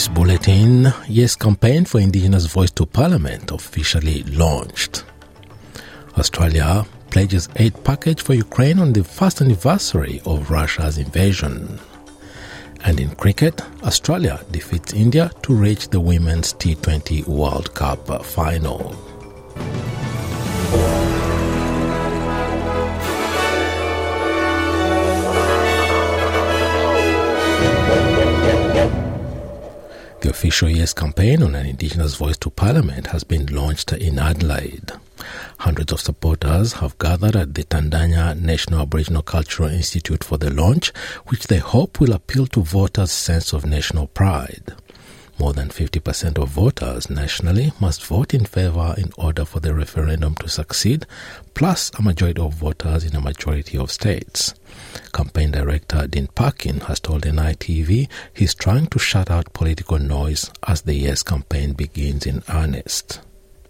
This bulletin, Yes campaign for Indigenous Voice to Parliament officially launched. Australia pledges aid package for Ukraine on the first anniversary of Russia's invasion. And in cricket, Australia defeats India to reach the Women's T20 World Cup final. The official Yes campaign on an Indigenous voice to Parliament has been launched in Adelaide. Hundreds of supporters have gathered at the Tandanya National Aboriginal Cultural Institute for the launch, which they hope will appeal to voters' sense of national pride. More than 50% of voters nationally must vote in favour in order for the referendum to succeed, plus a majority of voters in a majority of states. Campaign director Dean Parkin has told NITV he's trying to shut out political noise as the Yes campaign begins in earnest.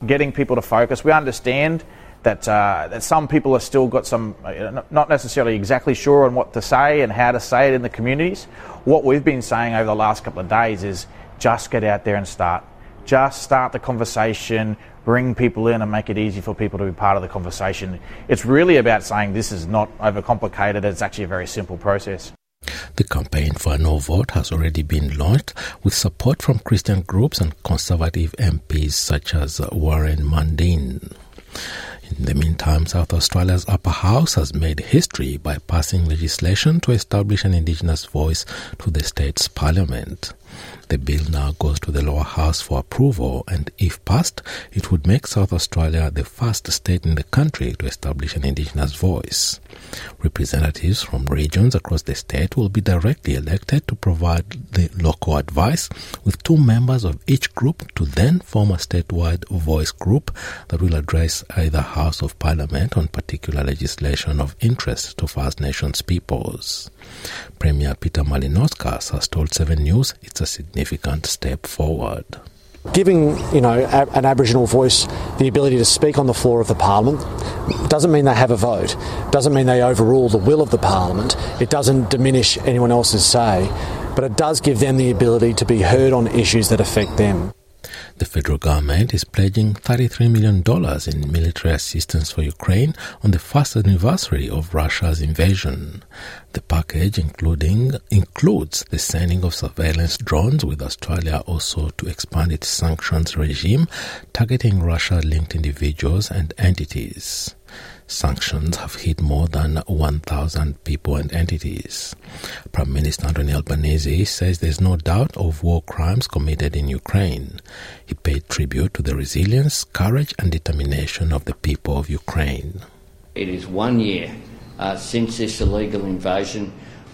Getting people to focus. We understand that, uh, that some people have still got some, uh, not necessarily exactly sure on what to say and how to say it in the communities. What we've been saying over the last couple of days is just get out there and start. Just start the conversation, bring people in and make it easy for people to be part of the conversation. It's really about saying this is not overcomplicated, it's actually a very simple process. The campaign for a no vote has already been launched with support from Christian groups and conservative MPs such as Warren Mundine. In the meantime, South Australia's upper house has made history by passing legislation to establish an Indigenous voice to the state's parliament. The bill now goes to the lower house for approval, and if passed, it would make South Australia the first state in the country to establish an Indigenous voice. Representatives from regions across the state will be directly elected to provide the local advice, with two members of each group to then form a statewide voice group that will address either House of Parliament on particular legislation of interest to First Nations peoples. Premier Peter Malinauskas has told 7 News it's a significant step forward. Giving you know an Aboriginal voice the ability to speak on the floor of the Parliament doesn't mean they have a vote. Doesn't mean they overrule the will of the Parliament. It doesn't diminish anyone else's say, but it does give them the ability to be heard on issues that affect them. The federal government is pledging $33 million in military assistance for Ukraine on the first anniversary of Russia's invasion. The package including includes the sending of surveillance drones with Australia also to expand its sanctions regime targeting Russia-linked individuals and entities. Sanctions have hit more than 1,000 people and entities. Prime Minister Anthony Albanese says there's no doubt of war crimes committed in Ukraine. He paid tribute to the resilience, courage, and determination of the people of Ukraine. It is one year uh, since this illegal invasion.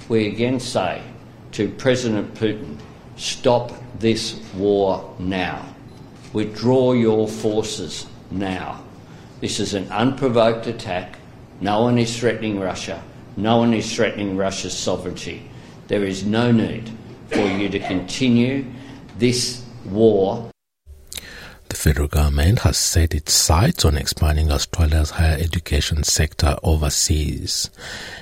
We again say to President Putin, stop this war now. Withdraw your forces now. This is an unprovoked attack. No one is threatening Russia. No one is threatening Russia's sovereignty. There is no need for you to continue this war the federal government has set its sights on expanding Australia's higher education sector overseas.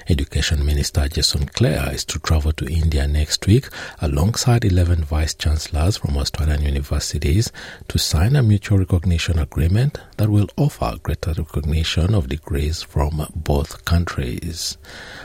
Education Minister Jason Clare is to travel to India next week alongside 11 vice chancellors from Australian universities to sign a mutual recognition agreement that will offer greater recognition of degrees from both countries.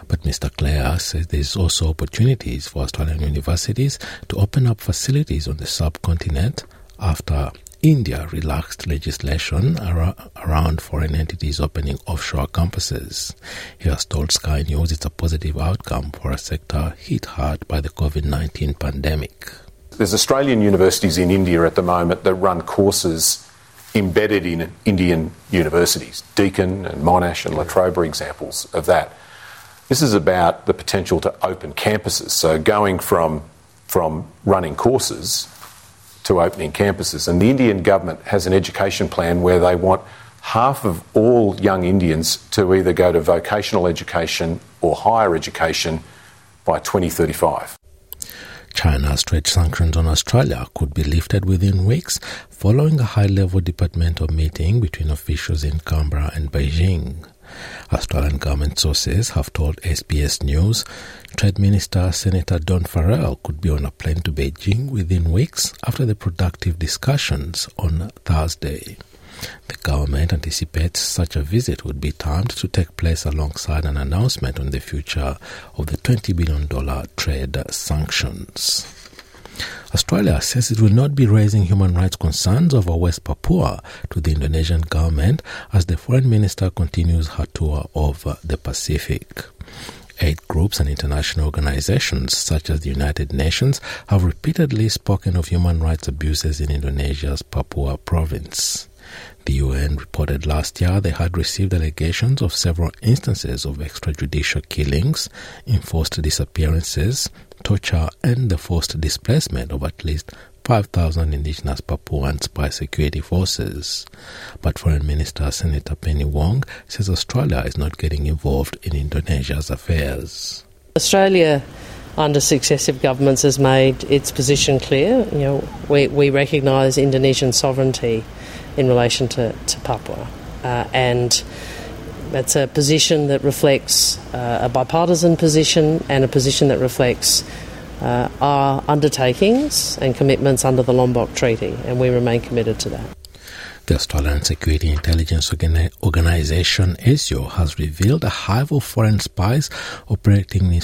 But Mr. Clare says there is also opportunities for Australian universities to open up facilities on the subcontinent after India relaxed legislation around foreign entities opening offshore campuses. He has told Sky News it's a positive outcome for a sector hit hard by the COVID 19 pandemic. There's Australian universities in India at the moment that run courses embedded in Indian universities. Deakin and Monash and La Trobe are examples of that. This is about the potential to open campuses. So going from from running courses to opening campuses. And the Indian government has an education plan where they want half of all young Indians to either go to vocational education or higher education by 2035. China's trade sanctions on Australia could be lifted within weeks following a high level departmental meeting between officials in Canberra and Beijing. Australian government sources have told SBS News Trade Minister Senator Don Farrell could be on a plane to Beijing within weeks after the productive discussions on Thursday. The government anticipates such a visit would be timed to take place alongside an announcement on the future of the $20 billion trade sanctions. Australia says it will not be raising human rights concerns over West Papua to the Indonesian government as the foreign minister continues her tour of the Pacific. Aid groups and international organizations, such as the United Nations, have repeatedly spoken of human rights abuses in Indonesia's Papua province. The UN reported last year they had received allegations of several instances of extrajudicial killings, enforced disappearances, torture, and the forced displacement of at least 5,000 indigenous Papuans by security forces. But Foreign Minister Senator Penny Wong says Australia is not getting involved in Indonesia's affairs. Australia under successive governments has made its position clear. You know, we, we recognise Indonesian sovereignty in relation to, to Papua. Uh, and that's a position that reflects uh, a bipartisan position and a position that reflects uh, our undertakings and commitments under the Lombok Treaty, and we remain committed to that. The Australian Security Intelligence Organization ASIO has revealed a hive of foreign spies operating in,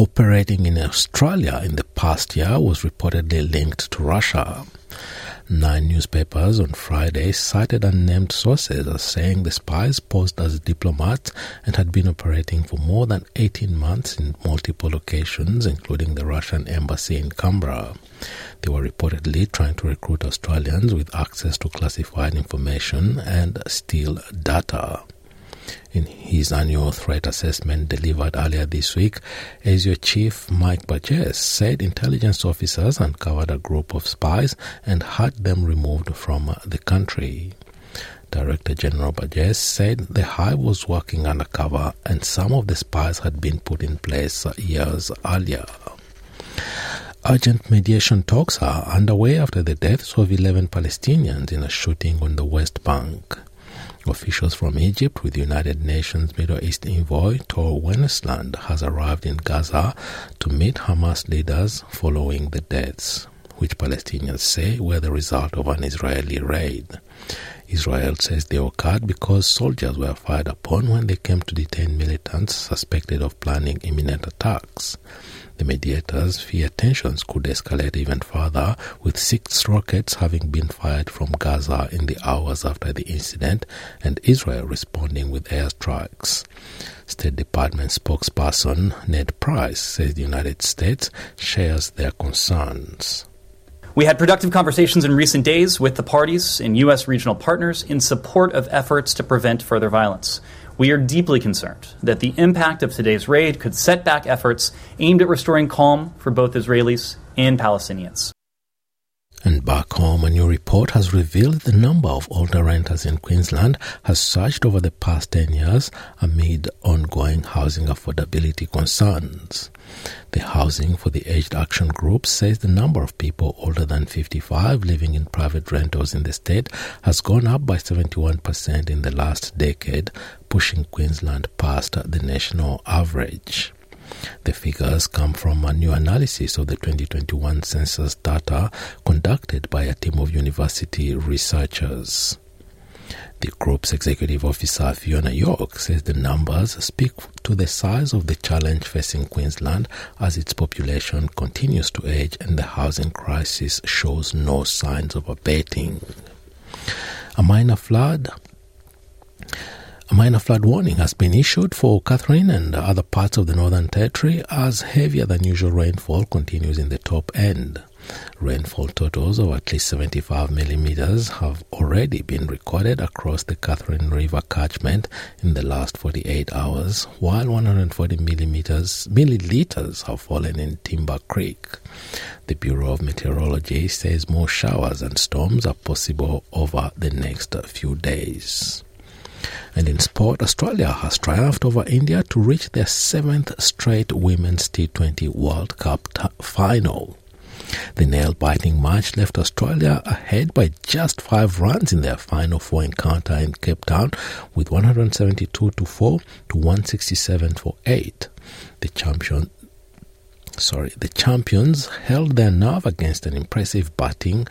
operating in Australia in the past year was reportedly linked to Russia. Nine newspapers on Friday cited unnamed sources as saying the spies posed as diplomats and had been operating for more than 18 months in multiple locations, including the Russian embassy in Canberra. They were reportedly trying to recruit Australians with access to classified information and steal data. In his annual threat assessment delivered earlier this week, ASIO chief Mike Burgess said intelligence officers uncovered a group of spies and had them removed from the country. Director General Burgess said the hive was working undercover and some of the spies had been put in place years earlier. Urgent mediation talks are underway after the deaths of 11 Palestinians in a shooting on the West Bank. Officials from Egypt with United Nations Middle East envoy Tor Wennesland has arrived in Gaza to meet Hamas leaders following the deaths, which Palestinians say were the result of an Israeli raid. Israel says they occurred because soldiers were fired upon when they came to detain militants suspected of planning imminent attacks. The mediators fear tensions could escalate even further, with six rockets having been fired from Gaza in the hours after the incident, and Israel responding with airstrikes. State Department spokesperson Ned Price says the United States shares their concerns. We had productive conversations in recent days with the parties and U.S. regional partners in support of efforts to prevent further violence. We are deeply concerned that the impact of today's raid could set back efforts aimed at restoring calm for both Israelis and Palestinians. And back home, a new report has revealed the number of older renters in Queensland has surged over the past 10 years amid ongoing housing affordability concerns. The Housing for the Aged Action Group says the number of people older than 55 living in private rentals in the state has gone up by 71% in the last decade, pushing Queensland past the national average. The figures come from a new analysis of the 2021 census data conducted by a team of university researchers. The group's executive officer, Fiona York, says the numbers speak to the size of the challenge facing Queensland as its population continues to age and the housing crisis shows no signs of abating. A minor flood a minor flood warning has been issued for Katherine and other parts of the Northern Territory as heavier than usual rainfall continues in the top end. Rainfall totals of at least 75 millimeters have already been recorded across the Katherine River catchment in the last 48 hours, while 140 millimeters milliliters have fallen in Timber Creek. The Bureau of Meteorology says more showers and storms are possible over the next few days. And in sport, Australia has triumphed over India to reach their seventh straight Women's T20 World Cup t- final. The nail biting match left Australia ahead by just five runs in their final four encounter in Cape Town with 172 to 4 to 167 for 8. The champion sorry, the champions held their nerve against an impressive batting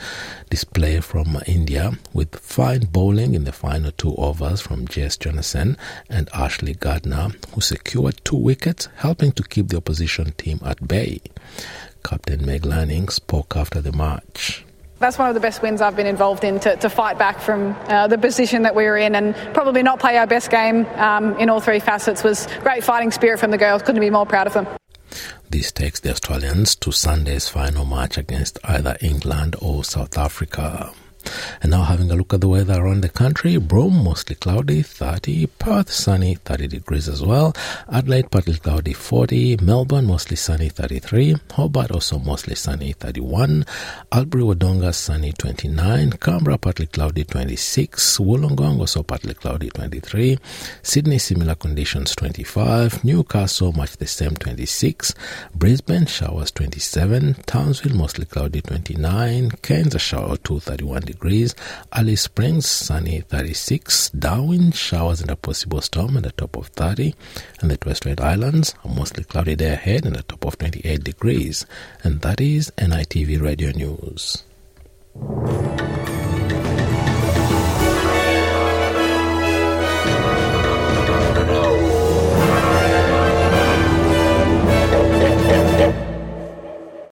display from India with fine bowling in the final two overs from Jess Jonassen and Ashley Gardner, who secured two wickets, helping to keep the opposition team at bay. Captain Meg Lanning spoke after the match. That's one of the best wins I've been involved in to, to fight back from uh, the position that we were in and probably not play our best game um, in all three facets was great fighting spirit from the girls. Couldn't be more proud of them. This takes the Australians to Sunday's final match against either England or South Africa. And now having a look at the weather around the country, Broome mostly cloudy, 30, Perth sunny, 30 degrees as well, Adelaide partly cloudy, 40, Melbourne mostly sunny, 33, Hobart also mostly sunny, 31, Albury Wodonga sunny, 29, Canberra partly cloudy, 26, Wollongong also partly cloudy, 23, Sydney similar conditions, 25, Newcastle much the same, 26, Brisbane showers, 27, Townsville mostly cloudy, 29, Cairns a shower, 2, 31 degrees. Alice Springs, sunny 36. Darwin, showers and a possible storm at the top of 30. And the Strait Islands, a mostly cloudy day ahead and a top of 28 degrees. And that is NITV Radio News.